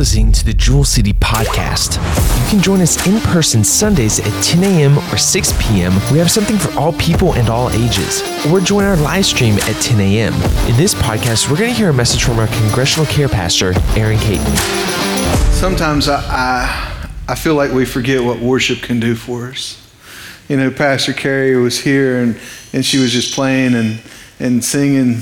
listening to the Jewel City Podcast. You can join us in person Sundays at 10 a.m. or 6 p.m. We have something for all people and all ages. Or join our live stream at 10 a.m. In this podcast, we're going to hear a message from our congressional care pastor, Aaron Caton. Sometimes I, I, I feel like we forget what worship can do for us. You know, Pastor Carrie was here and, and she was just playing and, and singing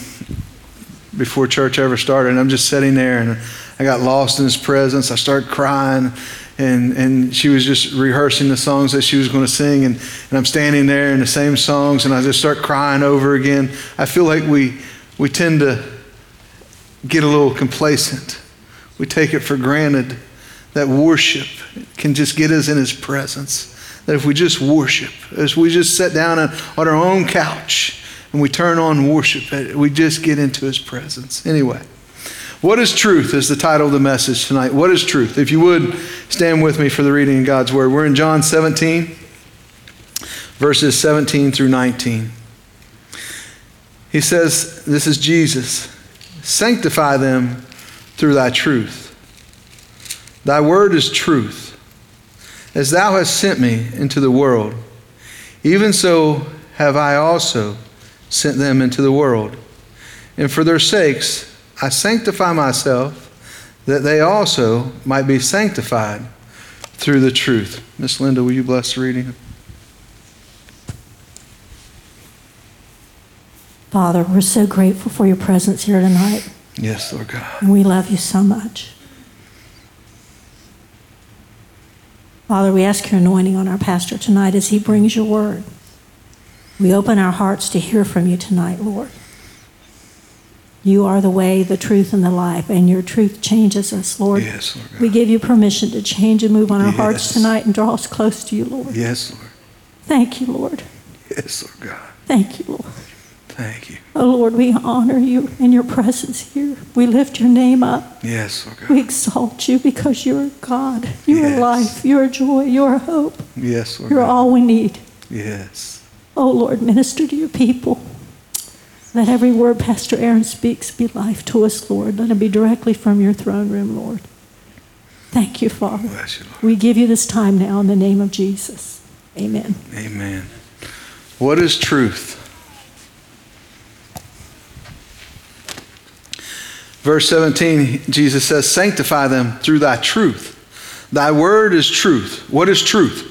before church ever started. And I'm just sitting there and I got lost in his presence. I started crying. And, and she was just rehearsing the songs that she was going to sing. And, and I'm standing there in the same songs and I just start crying over again. I feel like we, we tend to get a little complacent. We take it for granted that worship can just get us in his presence. That if we just worship, as we just sit down on, on our own couch and we turn on worship, we just get into his presence. Anyway. What is truth is the title of the message tonight. What is truth? If you would stand with me for the reading of God's word. We're in John 17, verses 17 through 19. He says, This is Jesus. Sanctify them through thy truth. Thy word is truth. As thou hast sent me into the world, even so have I also sent them into the world. And for their sakes, I sanctify myself that they also might be sanctified through the truth. Miss Linda, will you bless the reading? Father, we're so grateful for your presence here tonight. Yes, Lord God. And we love you so much. Father, we ask your anointing on our pastor tonight as he brings your word. We open our hearts to hear from you tonight, Lord. You are the way, the truth, and the life, and your truth changes us, Lord. Yes, Lord God. We give you permission to change and move on our Yes. hearts tonight and draw us close to you, Lord. Yes, Lord. Thank you, Lord. Yes, Lord God. Thank you, Lord. Thank you. Oh, Lord, we honor you in your presence here. We lift your name up. Yes, Lord God. We exalt you because you're God. You're Yes. life. You're joy. You're hope. Yes, Lord You're God. all we need. Yes. Oh, Lord, minister to your people. Let every word Pastor Aaron speaks be life to us, Lord. Let it be directly from your throne room, Lord. Thank you, Father. Bless you, Lord. We give you this time now in the name of Jesus. Amen. Amen. What is truth? Verse 17, Jesus says, Sanctify them through thy truth. Thy word is truth. What is truth?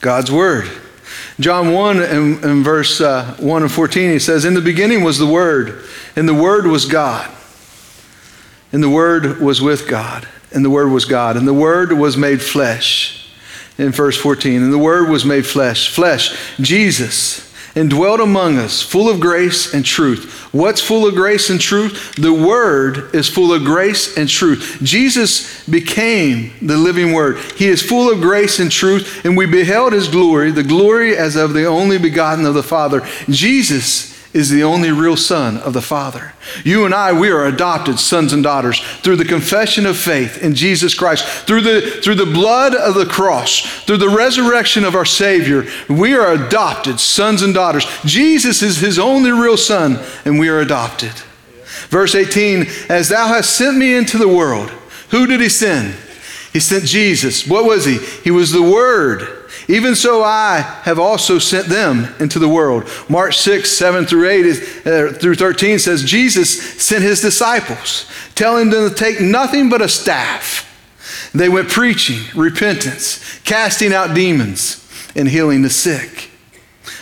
God's word. John 1 and, and verse uh, 1 and 14, he says, In the beginning was the Word, and the Word was God. And the Word was with God, and the Word was God, and the Word was made flesh. In verse 14, and the Word was made flesh, flesh, Jesus, and dwelt among us, full of grace and truth. What's full of grace and truth? The Word is full of grace and truth. Jesus became the living Word. He is full of grace and truth, and we beheld His glory, the glory as of the only begotten of the Father. Jesus is the only real Son of the Father. You and I, we are adopted sons and daughters through the confession of faith in Jesus Christ, through the, through the blood of the cross, through the resurrection of our Savior. We are adopted sons and daughters. Jesus is His only real Son, and we are adopted. Verse 18 As thou hast sent me into the world, who did He send? He sent Jesus. What was He? He was the Word. Even so, I have also sent them into the world. Mark 6, 7 through 8 is, uh, through 13 says, Jesus sent his disciples, telling them to take nothing but a staff. They went preaching repentance, casting out demons, and healing the sick.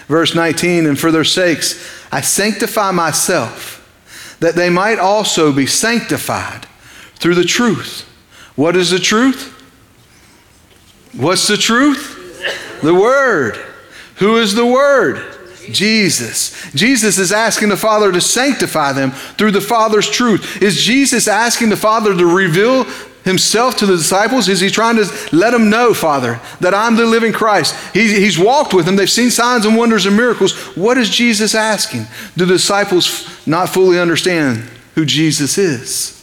Verse 19, and for their sakes I sanctify myself, that they might also be sanctified through the truth. What is the truth? What's the truth? The Word. Who is the Word? Jesus. Jesus is asking the Father to sanctify them through the Father's truth. Is Jesus asking the Father to reveal himself to the disciples? Is he trying to let them know, Father, that I'm the living Christ? He, he's walked with them. They've seen signs and wonders and miracles. What is Jesus asking? Do the disciples not fully understand who Jesus is?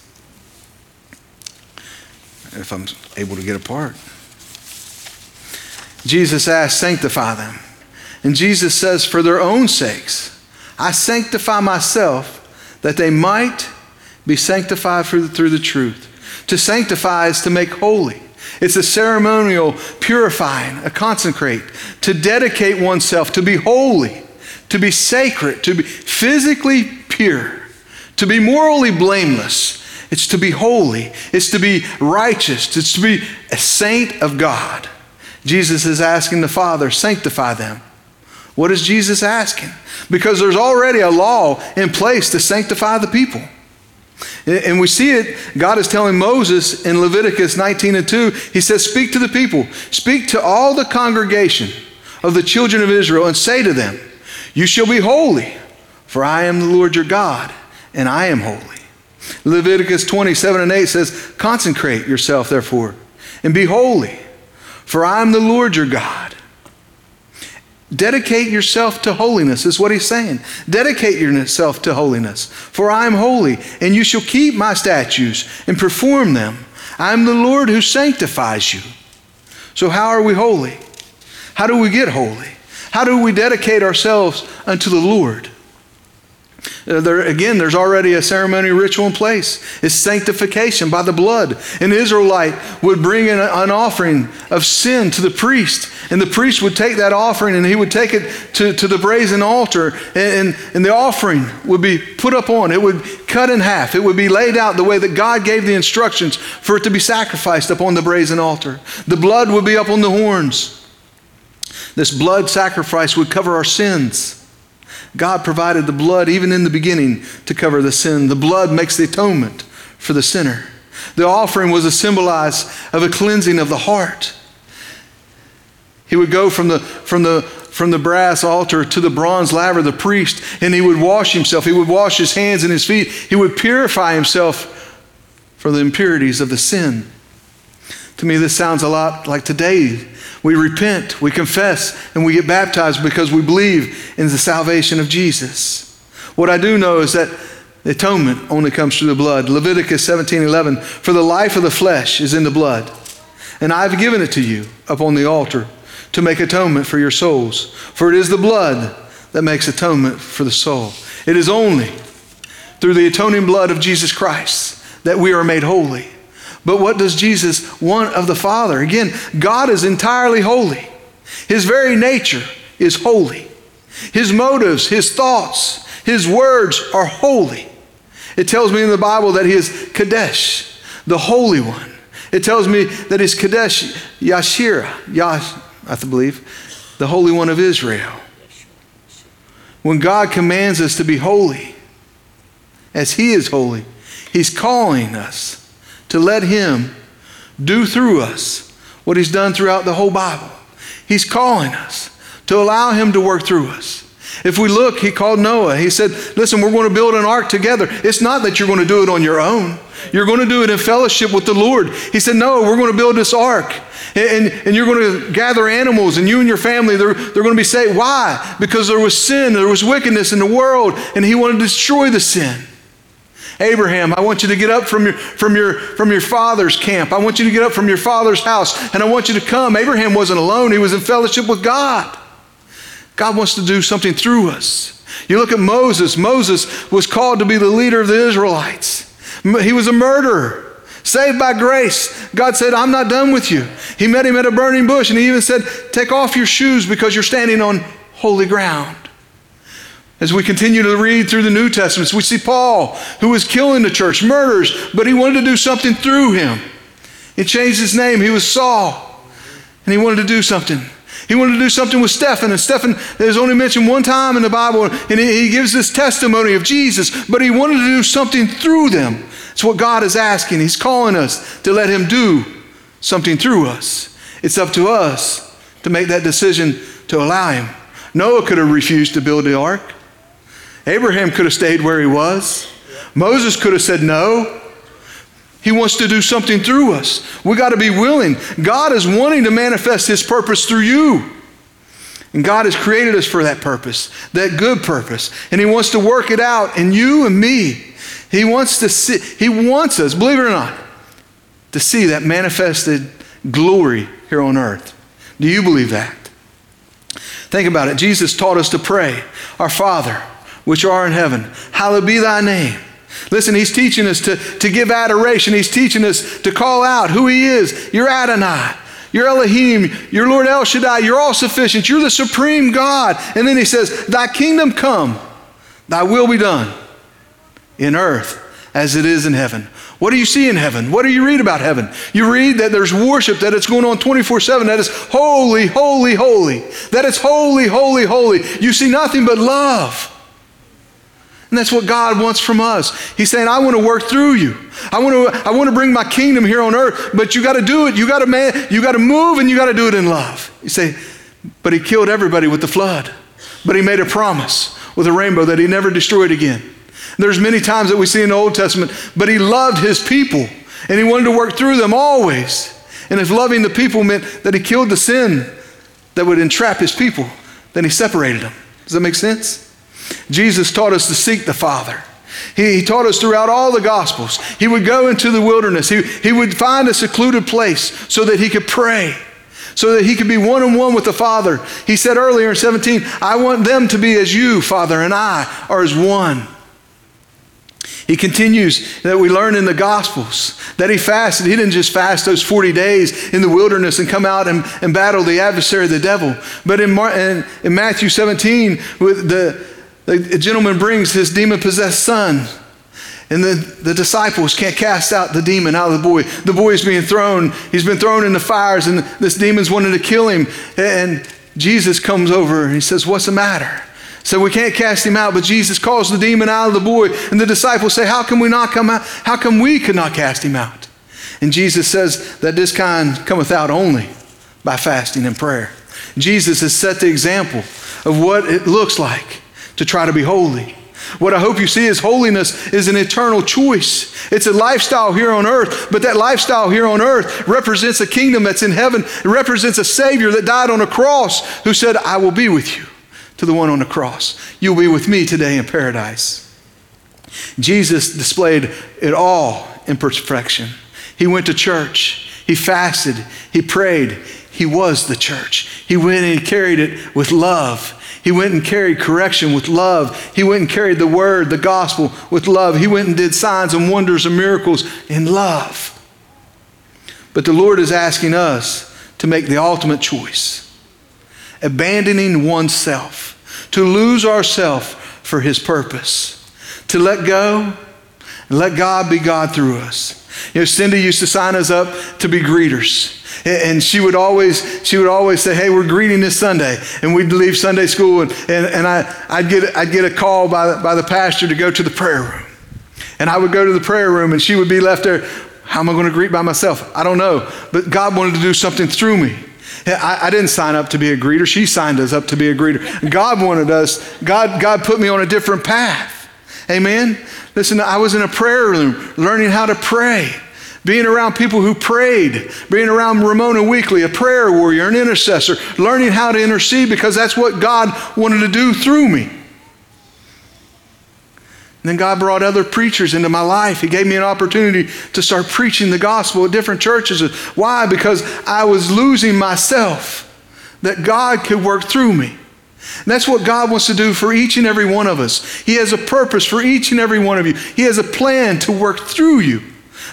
If I'm able to get apart. Jesus asked, sanctify them. And Jesus says, for their own sakes, I sanctify myself that they might be sanctified through the, through the truth. To sanctify is to make holy. It's a ceremonial purifying, a consecrate, to dedicate oneself, to be holy, to be sacred, to be physically pure, to be morally blameless. It's to be holy. It's to be righteous. It's to be a saint of God. Jesus is asking the Father, sanctify them. What is Jesus asking? Because there's already a law in place to sanctify the people. And we see it, God is telling Moses in Leviticus 19 and 2, he says, Speak to the people, speak to all the congregation of the children of Israel, and say to them, You shall be holy, for I am the Lord your God, and I am holy. Leviticus 27 and 8 says, Consecrate yourself, therefore, and be holy, for I am the Lord your God. Dedicate yourself to holiness, is what he's saying. Dedicate yourself to holiness. For I am holy, and you shall keep my statutes and perform them. I am the Lord who sanctifies you. So, how are we holy? How do we get holy? How do we dedicate ourselves unto the Lord? Uh, there, again, there's already a ceremony ritual in place. It's sanctification by the blood. An Israelite would bring an, an, offering of sin to the priest, and the priest would take that offering and he would take it to, to the brazen altar, and, and, and the offering would be put up on. It would cut in half. It would be laid out the way that God gave the instructions for it to be sacrificed upon the brazen altar. The blood would be up on the horns. This blood sacrifice would cover our sins. God provided the blood even in the beginning to cover the sin. The blood makes the atonement for the sinner. The offering was a symbolize of a cleansing of the heart. He would go from the, from the, from the brass altar to the bronze laver, the priest, and he would wash himself. He would wash his hands and his feet. He would purify himself from the impurities of the sin. To me, this sounds a lot like today we repent, we confess, and we get baptized because we believe in the salvation of Jesus. What I do know is that the atonement only comes through the blood. Leviticus 17 11, for the life of the flesh is in the blood, and I've given it to you upon the altar to make atonement for your souls. For it is the blood that makes atonement for the soul. It is only through the atoning blood of Jesus Christ that we are made holy. But what does Jesus want of the Father? Again, God is entirely holy. His very nature is holy. His motives, his thoughts, his words are holy. It tells me in the Bible that he is Kadesh, the Holy One. It tells me that he's Kadesh Yashira, Yash, I believe, the Holy One of Israel. When God commands us to be holy, as he is holy, he's calling us to let Him do through us what He's done throughout the whole Bible. He's calling us to allow Him to work through us. If we look, He called Noah. He said, Listen, we're going to build an ark together. It's not that you're going to do it on your own. You're going to do it in fellowship with the Lord. He said, No, we're going to build this ark. And, and you're going to gather animals, and you and your family, they're, they're going to be saved. Why? Because there was sin, there was wickedness in the world, and He wanted to destroy the sin. Abraham, I want you to get up from your, from, your, from your father's camp. I want you to get up from your father's house, and I want you to come. Abraham wasn't alone, he was in fellowship with God. God wants to do something through us. You look at Moses. Moses was called to be the leader of the Israelites. He was a murderer. Saved by grace. God said, I'm not done with you. He met him at a burning bush and he even said, Take off your shoes because you're standing on holy ground. As we continue to read through the New Testaments, we see Paul, who was killing the church, murders, but he wanted to do something through him. He changed his name. He was Saul, and he wanted to do something. He wanted to do something with Stephen, and Stephen is only mentioned one time in the Bible, and he gives this testimony of Jesus, but he wanted to do something through them. It's what God is asking. He's calling us to let him do something through us. It's up to us to make that decision to allow him. Noah could have refused to build the ark. Abraham could have stayed where he was. Moses could have said no. He wants to do something through us. We got to be willing. God is wanting to manifest his purpose through you. And God has created us for that purpose, that good purpose. And he wants to work it out in you and me. He wants to see, he wants us, believe it or not, to see that manifested glory here on earth. Do you believe that? Think about it. Jesus taught us to pray, Our Father, which are in heaven, hallowed be thy name. Listen, he's teaching us to, to give adoration. He's teaching us to call out who he is. You're Adonai. You're Elohim. You're Lord El Shaddai. You're all sufficient. You're the supreme God. And then he says, Thy kingdom come, thy will be done in earth as it is in heaven. What do you see in heaven? What do you read about heaven? You read that there's worship, that it's going on 24 7, that it's holy, holy, holy, that it's holy, holy, holy. You see nothing but love. And that's what God wants from us. He's saying, I want to work through you. I want to, I want to bring my kingdom here on earth, but you got to do it. You got to man, you got to move and you got to do it in love. You say, but he killed everybody with the flood. But he made a promise with a rainbow that he never destroyed again. There's many times that we see in the Old Testament, but he loved his people and he wanted to work through them always. And if loving the people meant that he killed the sin that would entrap his people, then he separated them. Does that make sense? Jesus taught us to seek the Father. He, he, taught us throughout all the Gospels. He would go into the wilderness. He, he would find a secluded place so that he could pray, so that he could be one on one with the Father. He said earlier in 17, I want them to be as you, Father, and I are as one. He continues that we learn in the Gospels that he fasted. He didn't just fast those 40 days in the wilderness and come out and, and battle the adversary, the devil. But in, Mar- in, in Matthew 17, with the, the gentleman brings his demon possessed son. And the, the disciples can't cast out the demon out of the boy. The boy is being thrown. He's been thrown in the fires, and this demon's wanting to kill him. And Jesus comes over and he says, What's the matter? So we can't cast him out, but Jesus calls the demon out of the boy. And the disciples say, How can we not come out? How come we could not cast him out? And Jesus says that this kind cometh out only by fasting and prayer. Jesus has set the example of what it looks like to try to be holy. What I hope you see is holiness is an eternal choice. It's a lifestyle here on earth, but that lifestyle here on earth represents a kingdom that's in heaven. It represents a Savior that died on a cross who said, I will be with you to the one on the cross. You'll be with me today in paradise. Jesus displayed it all in perfection. He went to church, he fasted, he prayed, he was the church. He went and he carried it with love. He went and carried correction with love. He went and carried the word, the gospel with love. He went and did signs and wonders and miracles in love. But the Lord is asking us to make the ultimate choice abandoning oneself, to lose ourself for His purpose, to let go and let God be God through us. You know, Cindy used to sign us up to be greeters. And she would always, she would always say, Hey, we're greeting this Sunday. And we'd leave Sunday school and, and, and I, I'd, get, I'd get a call by the, by the pastor to go to the prayer room. And I would go to the prayer room and she would be left there. How am I going to greet by myself? I don't know. But God wanted to do something through me. I, I, didn't sign up to be a greeter. She signed us up to be a greeter. God wanted us, God, God put me on a different path. Amen? Listen, I was in a prayer room learning how to pray, being around people who prayed, being around Ramona Weekly, a prayer warrior, an intercessor, learning how to intercede because that's what God wanted to do through me. And then God brought other preachers into my life. He gave me an opportunity to start preaching the gospel at different churches. Why? Because I was losing myself, that God could work through me. And that's what God wants to do for each and every one of us. He has a purpose for each and every one of you, He has a plan to work through you.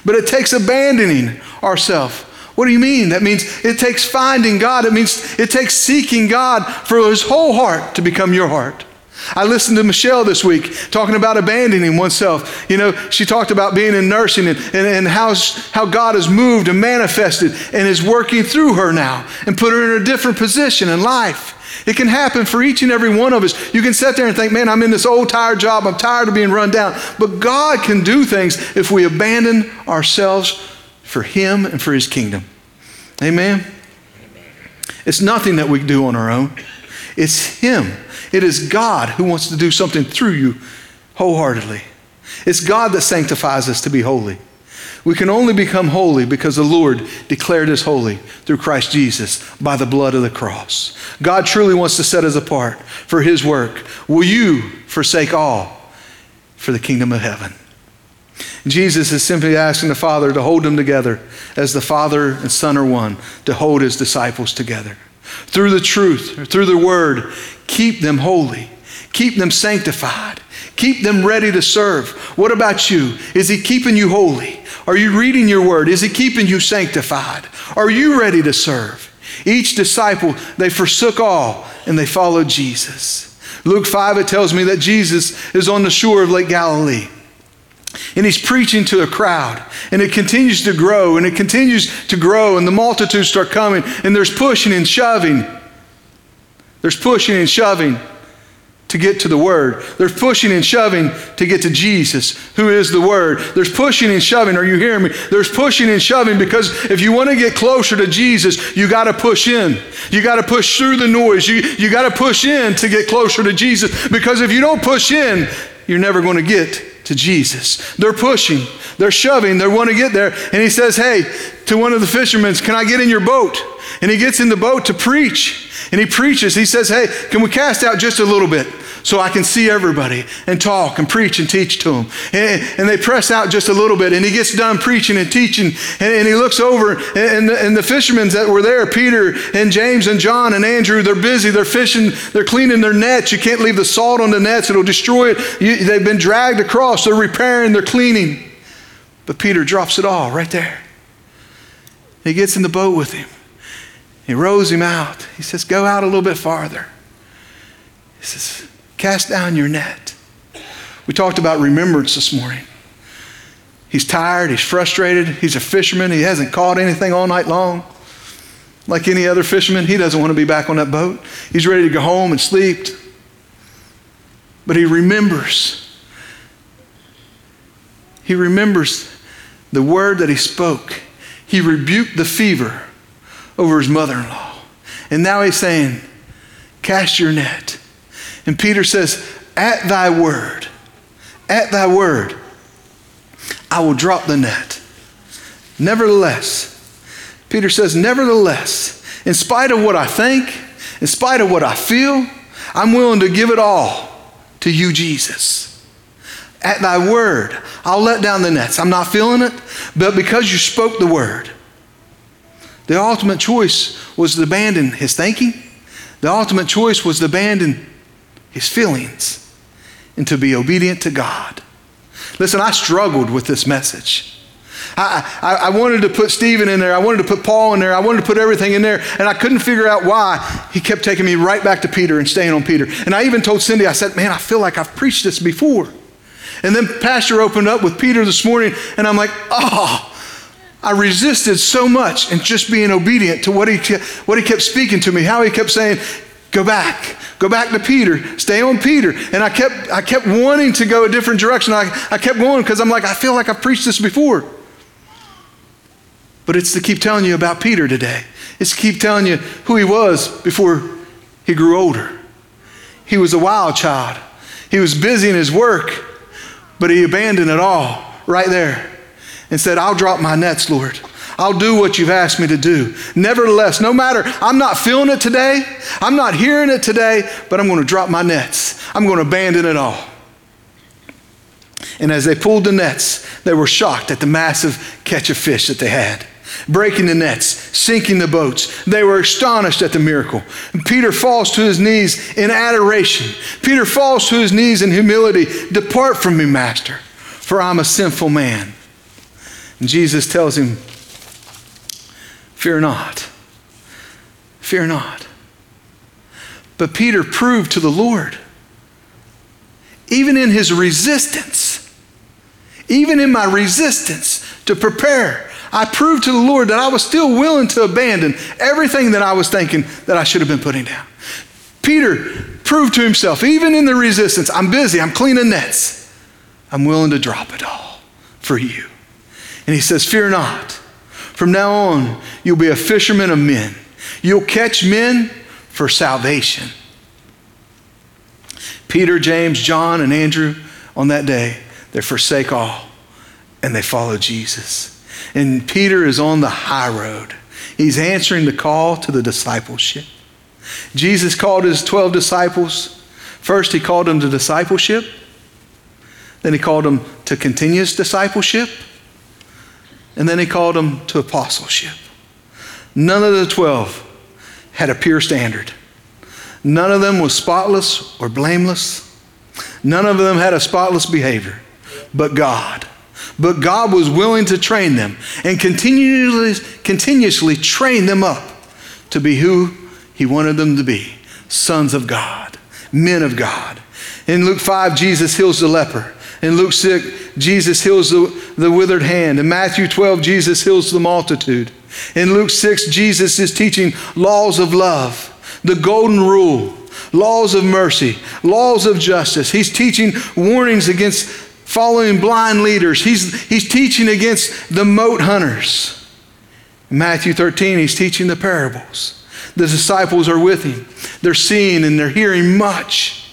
But it takes abandoning ourselves. What do you mean? That means it takes finding God. It means it takes seeking God for His whole heart to become your heart. I listened to Michelle this week talking about abandoning oneself. You know, she talked about being in nursing and, and, and how, how God has moved and manifested and is working through her now and put her in a different position in life. It can happen for each and every one of us. You can sit there and think, man, I'm in this old tired job. I'm tired of being run down. But God can do things if we abandon ourselves for Him and for His kingdom. Amen? It's nothing that we do on our own, it's Him it is God who wants to do something through you wholeheartedly. It's God that sanctifies us to be holy. We can only become holy because the Lord declared us holy through Christ Jesus by the blood of the cross. God truly wants to set us apart for His work. Will you forsake all for the kingdom of heaven? Jesus is simply asking the Father to hold them together as the Father and Son are one, to hold His disciples together. Through the truth, through the word, keep them holy, keep them sanctified, Keep them ready to serve. What about you? Is He keeping you holy? Are you reading your word? Is He keeping you sanctified? Are you ready to serve? Each disciple, they forsook all and they followed Jesus. Luke 5, it tells me that Jesus is on the shore of Lake Galilee. And he's preaching to a crowd. And it continues to grow and it continues to grow. And the multitudes start coming. And there's pushing and shoving. There's pushing and shoving to get to the Word. There's pushing and shoving to get to Jesus, who is the Word. There's pushing and shoving. Are you hearing me? There's pushing and shoving because if you want to get closer to Jesus, you got to push in. You got to push through the noise. You, you got to push in to get closer to Jesus because if you don't push in, you're never going to get to Jesus. They're pushing, they're shoving, they want to get there. And he says, Hey, to one of the fishermen, Can I get in your boat? And he gets in the boat to preach. And he preaches. He says, Hey, can we cast out just a little bit so I can see everybody and talk and preach and teach to them? And, and they press out just a little bit. And he gets done preaching and teaching. And, and he looks over, and, the, and the fishermen that were there, Peter and James and John and Andrew, they're busy. They're fishing. They're cleaning their nets. You can't leave the salt on the nets, it'll destroy it. You, they've been dragged across. They're repairing, they're cleaning. But Peter drops it all right there. He gets in the boat with him. He rows him out. He says, Go out a little bit farther. He says, Cast down your net. We talked about remembrance this morning. He's tired, he's frustrated, he's a fisherman, he hasn't caught anything all night long. Like any other fisherman, he doesn't want to be back on that boat. He's ready to go home and sleep. But he remembers. He remembers the word that he spoke. He rebuked the fever over his mother in law. And now he's saying, Cast your net. And Peter says, At thy word, at thy word, I will drop the net. Nevertheless, Peter says, Nevertheless, in spite of what I think, in spite of what I feel, I'm willing to give it all to you, Jesus. At thy word, I'll let down the nets. I'm not feeling it, but because you spoke the word, the ultimate choice was to abandon his thinking. The ultimate choice was to abandon his feelings and to be obedient to God. Listen, I struggled with this message. I, I, wanted to put Stephen in there. I wanted to put Paul in there. I wanted to put everything in there. And I couldn't figure out why he kept taking me right back to Peter and staying on Peter. And I even told Cindy, I said, Man, I feel like I've preached this before. And then Pastor opened up with Peter this morning, and I'm like, Oh, I resisted so much in just being obedient to what he, what he kept speaking to me, how he kept saying, Go back. Go back to Peter. Stay on Peter. And I kept, I kept wanting to go a different direction. I, I kept going because I'm like, I feel like I've preached this before. But it's to keep telling you about Peter today. It's to keep telling you who he was before he grew older. He was a wild child. He was busy in his work, but he abandoned it all right there and said, I'll drop my nets, Lord. I'll do what you've asked me to do. Nevertheless, no matter, I'm not feeling it today, I'm not hearing it today, but I'm going to drop my nets. I'm going to abandon it all. And as they pulled the nets, they were shocked at the massive catch of fish that they had. Breaking the nets, sinking the boats. They were astonished at the miracle. And Peter falls to his knees in adoration. Peter falls to his knees in humility. Depart from me, Master, for I'm a sinful man. And Jesus tells him, Fear not. Fear not. But Peter proved to the Lord, even in his resistance, even in my resistance to prepare, I proved to the Lord that I was still willing to abandon everything that I was thinking that I should have been putting down. Peter proved to himself, even in the resistance, I'm busy, I'm cleaning nets. I'm willing to drop it all for you. And he says, Fear not. From now on, you'll be a fisherman of men. You'll catch men for salvation. Peter, James, John, and Andrew on that day, they forsake all and they follow Jesus. And Peter is on the high road. He's answering the call to the discipleship. Jesus called his 12 disciples. First, he called them to discipleship. Then he called them to continuous discipleship. And then he called them to apostleship. None of the 12 had a pure standard. None of them was spotless or blameless. None of them had a spotless behavior, but God. But God was willing to train them and continuously, continuously train them up to be who He wanted them to be sons of God, men of God. In Luke 5, Jesus heals the leper. In Luke 6, Jesus heals the, the withered hand. In Matthew 12, Jesus heals the multitude. In Luke 6, Jesus is teaching laws of love, the golden rule, laws of mercy, laws of justice. He's teaching warnings against following blind leaders. He's, he's teaching against the mote hunters. In Matthew 13, he's teaching the parables. The disciples are with him. They're seeing and they're hearing much.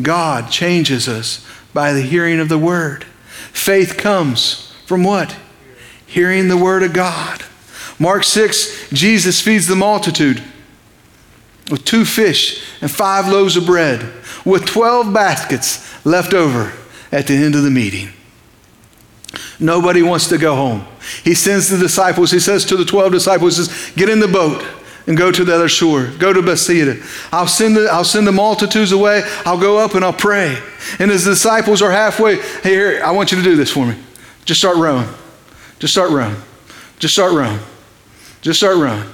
God changes us by the hearing of the word. Faith comes from what? Hearing the word of God. Mark 6, Jesus feeds the multitude with two fish and five loaves of bread, with 12 baskets left over at the end of the meeting. Nobody wants to go home. He sends the disciples, he says to the 12 disciples, says, Get in the boat and go to the other shore. Go to Bethsaida. I'll send the, I'll send the multitudes away. I'll go up and I'll pray. And his disciples are halfway. Hey, here, I want you to do this for me. Just start rowing. Just start rowing. Just start rowing. Just start rowing.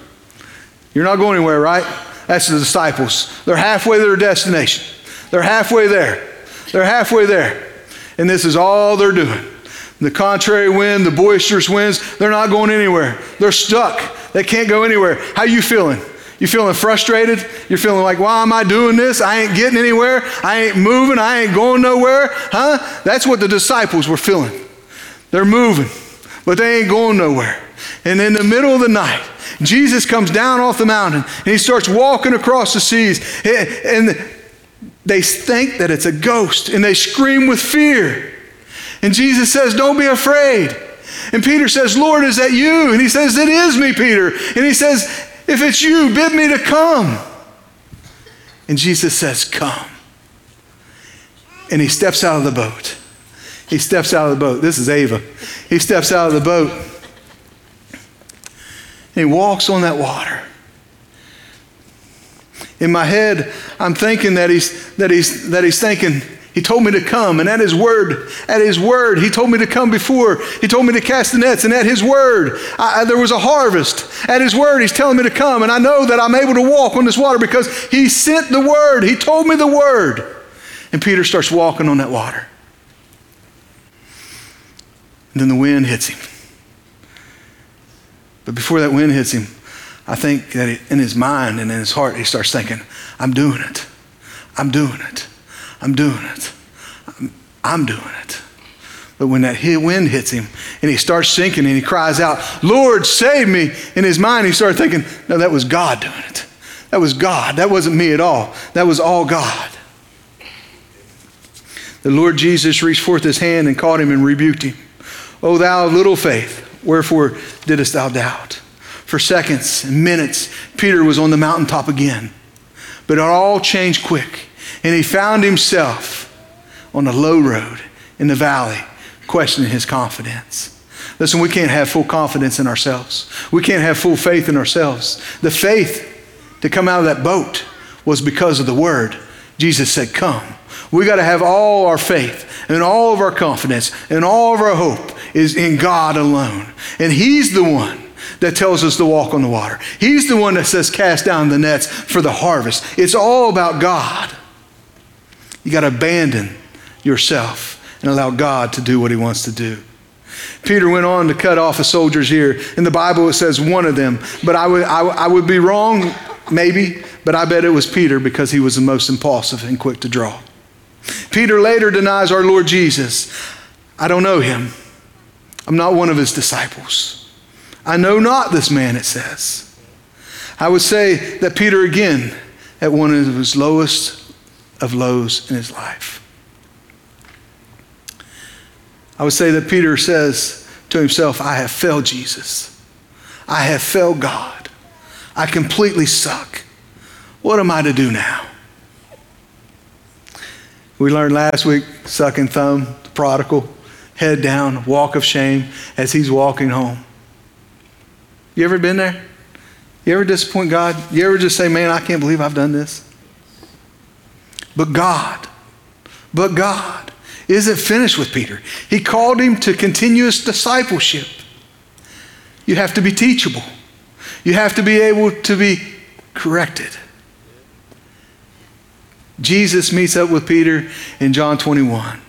You're not going anywhere, right? That's the disciples. They're halfway to their destination. They're halfway there. They're halfway there. And this is all they're doing. The contrary wind, the boisterous winds, they're not going anywhere. They're stuck. They can't go anywhere. How you feeling? You feeling frustrated? You're feeling like, why am I doing this? I ain't getting anywhere. I ain't moving. I ain't going nowhere. Huh? That's what the disciples were feeling. They're moving, but they ain't going nowhere. And in the middle of the night, Jesus comes down off the mountain and he starts walking across the seas. And they think that it's a ghost and they scream with fear. And Jesus says, Don't be afraid. And Peter says, Lord, is that you? And he says, It is me, Peter. And he says, If it's you, bid me to come. And Jesus says, Come. And he steps out of the boat. He steps out of the boat. This is Ava. He steps out of the boat. And he walks on that water. In my head, I'm thinking that he's, that he's, that he's thinking, he told me to come, and at His word, at His word, He told me to come before. He told me to cast the nets, and at His word, I, there was a harvest. At His word, He's telling me to come, and I know that I'm able to walk on this water because He sent the word. He told me the word. And Peter starts walking on that water. And then the wind hits him. But before that wind hits him, I think that in his mind and in his heart, he starts thinking, I'm doing it. I'm doing it. I'm doing it. I'm, I'm doing it. But when that wind hits him and he starts sinking and he cries out, Lord, save me, in his mind he started thinking, no, that was God doing it. That was God. That wasn't me at all. That was all God. The Lord Jesus reached forth his hand and caught him and rebuked him. O thou little faith, wherefore didst thou doubt? For seconds and minutes, Peter was on the mountaintop again. But it all changed quick and he found himself on a low road in the valley, questioning his confidence. Listen, we can't have full confidence in ourselves. We can't have full faith in ourselves. The faith to come out of that boat was because of the word. Jesus said, Come. We got to have all our faith and all of our confidence and all of our hope is in God alone. And He's the one that tells us to walk on the water. He's the one that says, Cast down the nets for the harvest. It's all about God. You got to abandon yourself and allow God to do what he wants to do. Peter went on to cut off a soldier's ear. In the Bible, it says one of them, but I would, I, I would be wrong, maybe, but I bet it was Peter because he was the most impulsive and quick to draw. Peter later denies our Lord Jesus. I don't know him. I'm not one of his disciples. I know not this man, it says. I would say that Peter, again, at one of his lowest of lows in his life. I would say that Peter says to himself, I have failed Jesus. I have failed God. I completely suck. What am I to do now? We learned last week, sucking thumb, the prodigal, head down, walk of shame as he's walking home. You ever been there? You ever disappoint God? You ever just say, man, I can't believe I've done this? But God but God isn't finished with Peter. He called him to continuous discipleship. You have to be teachable, you have to be able to be corrected. Jesus meets up with Peter in John 21.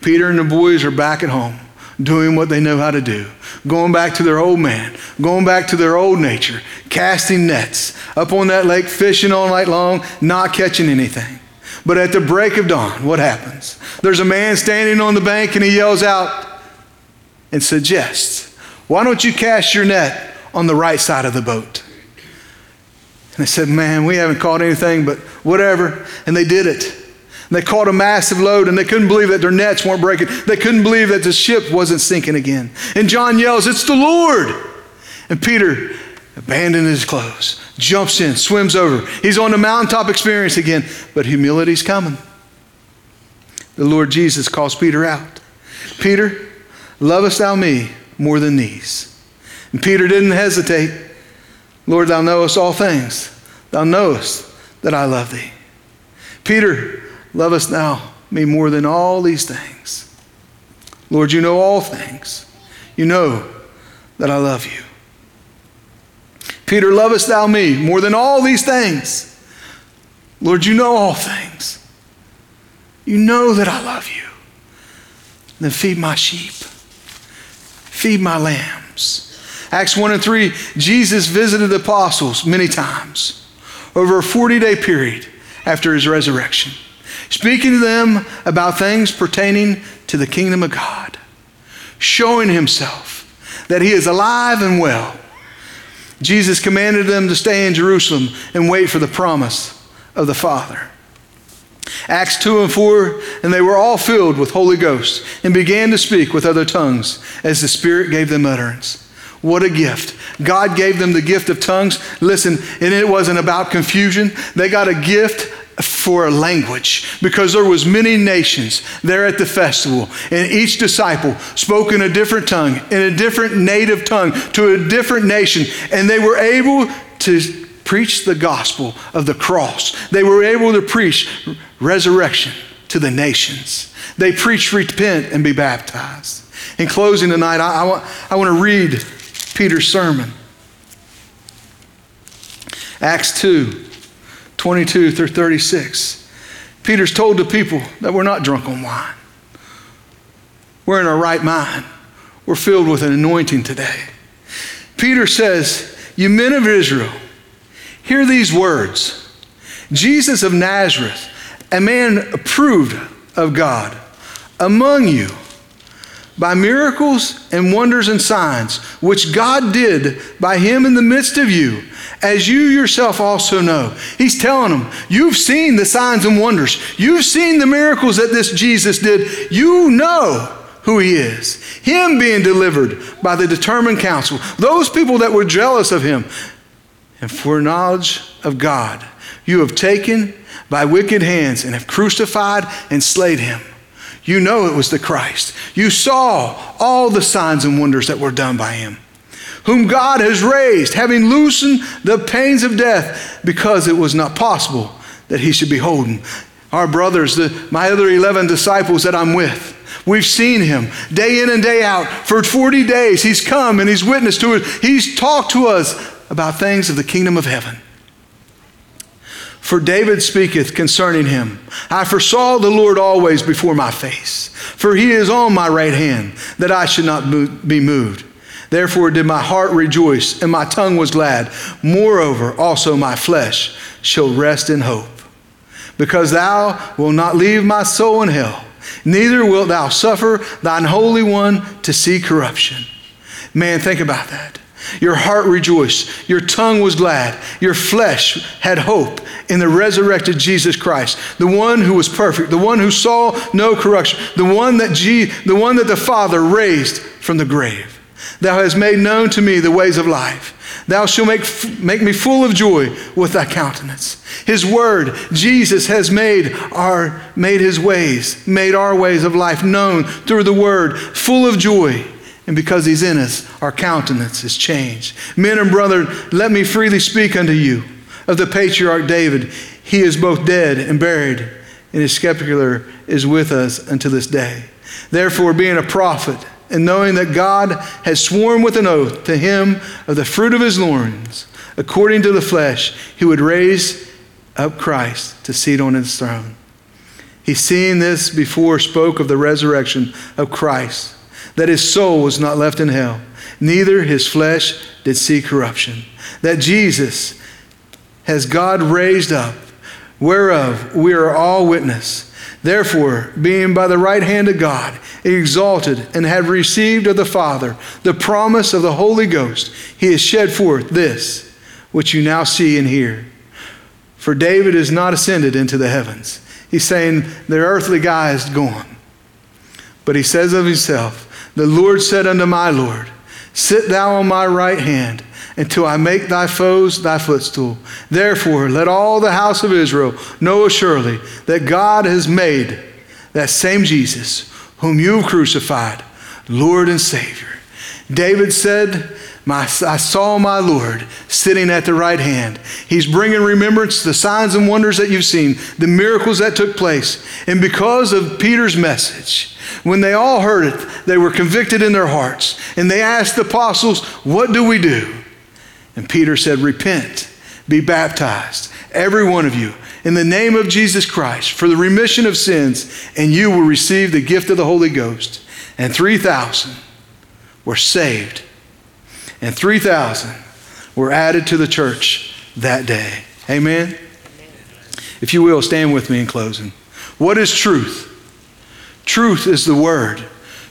Peter and the boys are back at home doing what they know how to do, going back to their old man, going back to their old nature, casting nets, up on that lake, fishing all night long, not catching anything. But at the break of dawn, what happens? There's a man standing on the bank and he yells out and suggests, Why don't you cast your net on the right side of the boat? And they said, Man, we haven't caught anything, but whatever. And they did it. And they caught a massive load and they couldn't believe that their nets weren't breaking. They couldn't believe that the ship wasn't sinking again. And John yells, It's the Lord. And Peter abandons his clothes, jumps in, swims over. He's on the mountaintop experience again, but humility's coming. The Lord Jesus calls Peter out. Peter, lovest thou me more than these? And Peter didn't hesitate. Lord, thou knowest all things. Thou knowest that I love thee. Peter, lovest thou me more than all these things? Lord, you know all things. You know that I love you. Peter, lovest thou me more than all these things? Lord, you know all things. You know that I love you. Then feed my sheep, feed my lambs. Acts 1 and 3, Jesus visited the apostles many times over a 40 day period after his resurrection, speaking to them about things pertaining to the kingdom of God, showing himself that he is alive and well. Jesus commanded them to stay in Jerusalem and wait for the promise of the Father. Acts 2 and 4, and they were all filled with Holy Ghost and began to speak with other tongues as the Spirit gave them utterance. What a gift. God gave them the gift of tongues. Listen, and it wasn't about confusion. They got a gift for a language because there was many nations there at the festival and each disciple spoke in a different tongue in a different native tongue to a different nation and they were able to preach the gospel of the cross. They were able to preach resurrection to the nations. They preached repent and be baptized. In closing tonight i, I want, I want to read Peter's sermon. Acts 2 22 through 36. Peter's told the people that we're not drunk on wine. We're in our right mind. We're filled with an anointing today. Peter says, You men of Israel, hear these words Jesus of Nazareth, a man approved of God, among you by miracles and wonders and signs, which God did by him in the midst of you, as you yourself also know. He's telling them, You've seen the signs and wonders, you've seen the miracles that this Jesus did. You know who he is. Him being delivered by the determined counsel, those people that were jealous of him, and for knowledge of God, you have taken by wicked hands and have crucified and slayed him you know it was the Christ. You saw all the signs and wonders that were done by him, whom God has raised, having loosened the pains of death, because it was not possible that he should be holden. Our brothers, the, my other 11 disciples that I'm with, We've seen him day in and day out. For 40 days, he's come and he's witnessed to us. He's talked to us about things of the kingdom of heaven. For David speaketh concerning him I foresaw the Lord always before my face, for he is on my right hand, that I should not be moved. Therefore did my heart rejoice, and my tongue was glad. Moreover, also my flesh shall rest in hope. Because thou wilt not leave my soul in hell, neither wilt thou suffer thine Holy One to see corruption. Man, think about that. Your heart rejoiced. Your tongue was glad. Your flesh had hope in the resurrected Jesus Christ, the one who was perfect, the one who saw no corruption, the one that, G, the, one that the Father raised from the grave. Thou hast made known to me the ways of life. Thou shalt make, make me full of joy with thy countenance. His word, Jesus has made our made his ways, made our ways of life known through the word, full of joy. And because he's in us, our countenance is changed. Men and brethren, let me freely speak unto you of the patriarch David. He is both dead and buried, and his scepter is with us until this day. Therefore, being a prophet, and knowing that God has sworn with an oath to him of the fruit of his loins, according to the flesh, he would raise up Christ to seat on his throne. He, seeing this before, spoke of the resurrection of Christ, that his soul was not left in hell, neither his flesh did see corruption. That Jesus has God raised up, whereof we are all witness. Therefore, being by the right hand of God exalted and have received of the Father the promise of the Holy Ghost, he has shed forth this which you now see and hear. For David is not ascended into the heavens. He's saying the earthly guy is gone. But he says of himself, The Lord said unto my Lord, Sit thou on my right hand until I make thy foes thy footstool. Therefore, let all the house of Israel know assuredly that God has made that same Jesus, whom you crucified, Lord and Savior. David said, my, I saw my Lord sitting at the right hand. He's bringing remembrance the signs and wonders that you've seen, the miracles that took place. And because of Peter's message, when they all heard it, they were convicted in their hearts. And they asked the apostles, What do we do? And Peter said, Repent, be baptized, every one of you, in the name of Jesus Christ for the remission of sins, and you will receive the gift of the Holy Ghost. And 3,000 were saved and 3,000 were added to the church that day. Amen? If you will, stand with me in closing. What is truth? Truth is the Word.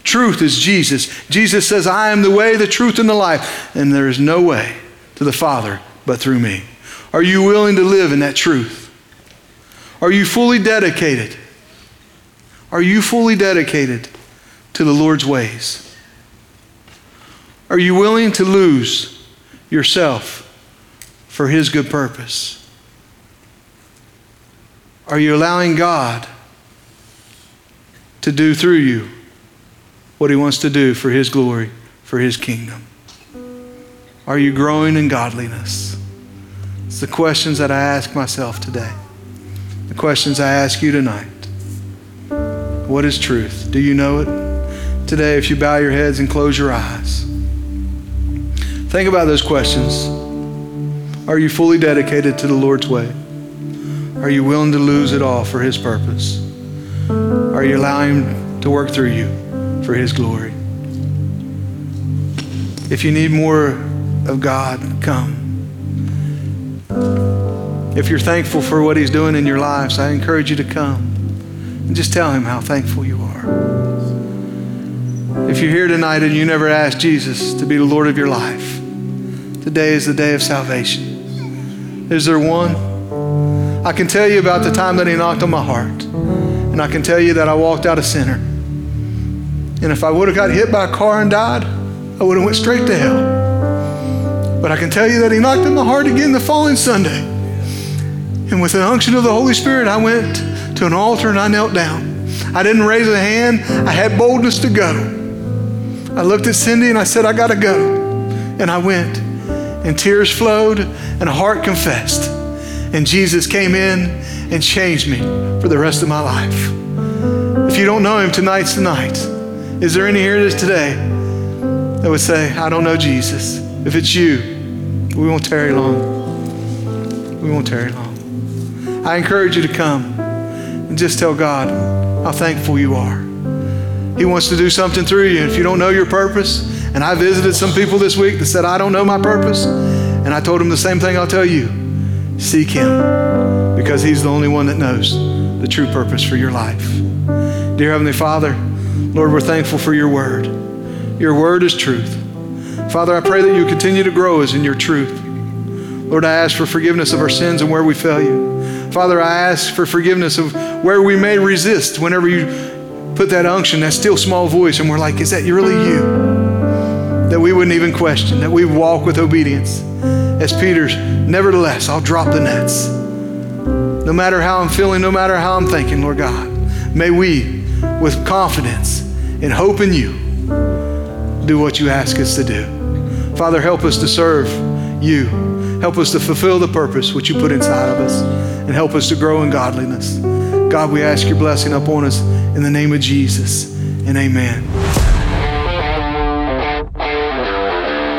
Truth is Jesus. Jesus says, I am the way, the truth, and the life, and there is no way to the Father but through me. Are you willing to live in that truth? Are you fully dedicated? Are you fully dedicated to the Lord's ways? Are you willing to lose yourself for His good purpose? Are you allowing God to do through you what He wants to do for His glory, for His kingdom? Are you growing in godliness? It's the questions that I ask myself today. The questions I ask you tonight. What is truth? Do you know it? Today, if you bow your heads and close your eyes, Think about those questions. Are you fully dedicated to the Lord's way? Are you willing to lose it all for His purpose? Are you allowing Him to work through you for His glory? If you need more of God, come. If you're thankful for what He's doing in your lives, I encourage you to come and just tell Him how thankful you are. If you're here tonight and you never asked Jesus to be the Lord of your life, Today is the day of salvation. Is there one? I can tell you about the time that he knocked on my heart. And I can tell you that I walked out a sinner. And if I would have got hit by a car and died, I would have went straight to hell. But I can tell you that he knocked on my heart again the following Sunday. And with the unction of the Holy Spirit, I went to an altar and I knelt down. I didn't raise a hand. I had boldness to go. I looked at Cindy and I said, I got to go. And I went and tears flowed and a heart confessed. And Jesus came in and changed me for the rest of my life. If you don't know him, tonight's the night. Is there any here that is today that would say, I don't know Jesus? If it's you, we won't tarry long. We won't tarry long. I encourage you to come and just tell God how thankful you are. He wants to do something through you. If you don't know your purpose, and I visited some people this week that said, I don't know my purpose. And I told them the same thing I'll tell you seek Him because He's the only one that knows the true purpose for your life. Dear Heavenly Father, Lord, we're thankful for your word. Your word is truth. Father, I pray that you continue to grow us in your truth. Lord, I ask for forgiveness of our sins and where we fail you. Father, I ask for forgiveness of where we may resist whenever you put that unction, that still small voice, and we're like, is that really you? that we wouldn't even question, that we walk with obedience. As Peter's, nevertheless, I'll drop the nets. No matter how I'm feeling, no matter how I'm thinking, Lord God, may we, with confidence and hope in you, do what you ask us to do. Father, help us to serve you. Help us to fulfill the purpose which you put inside of us, and help us to grow in godliness. God, we ask your blessing upon us in the name of Jesus and amen.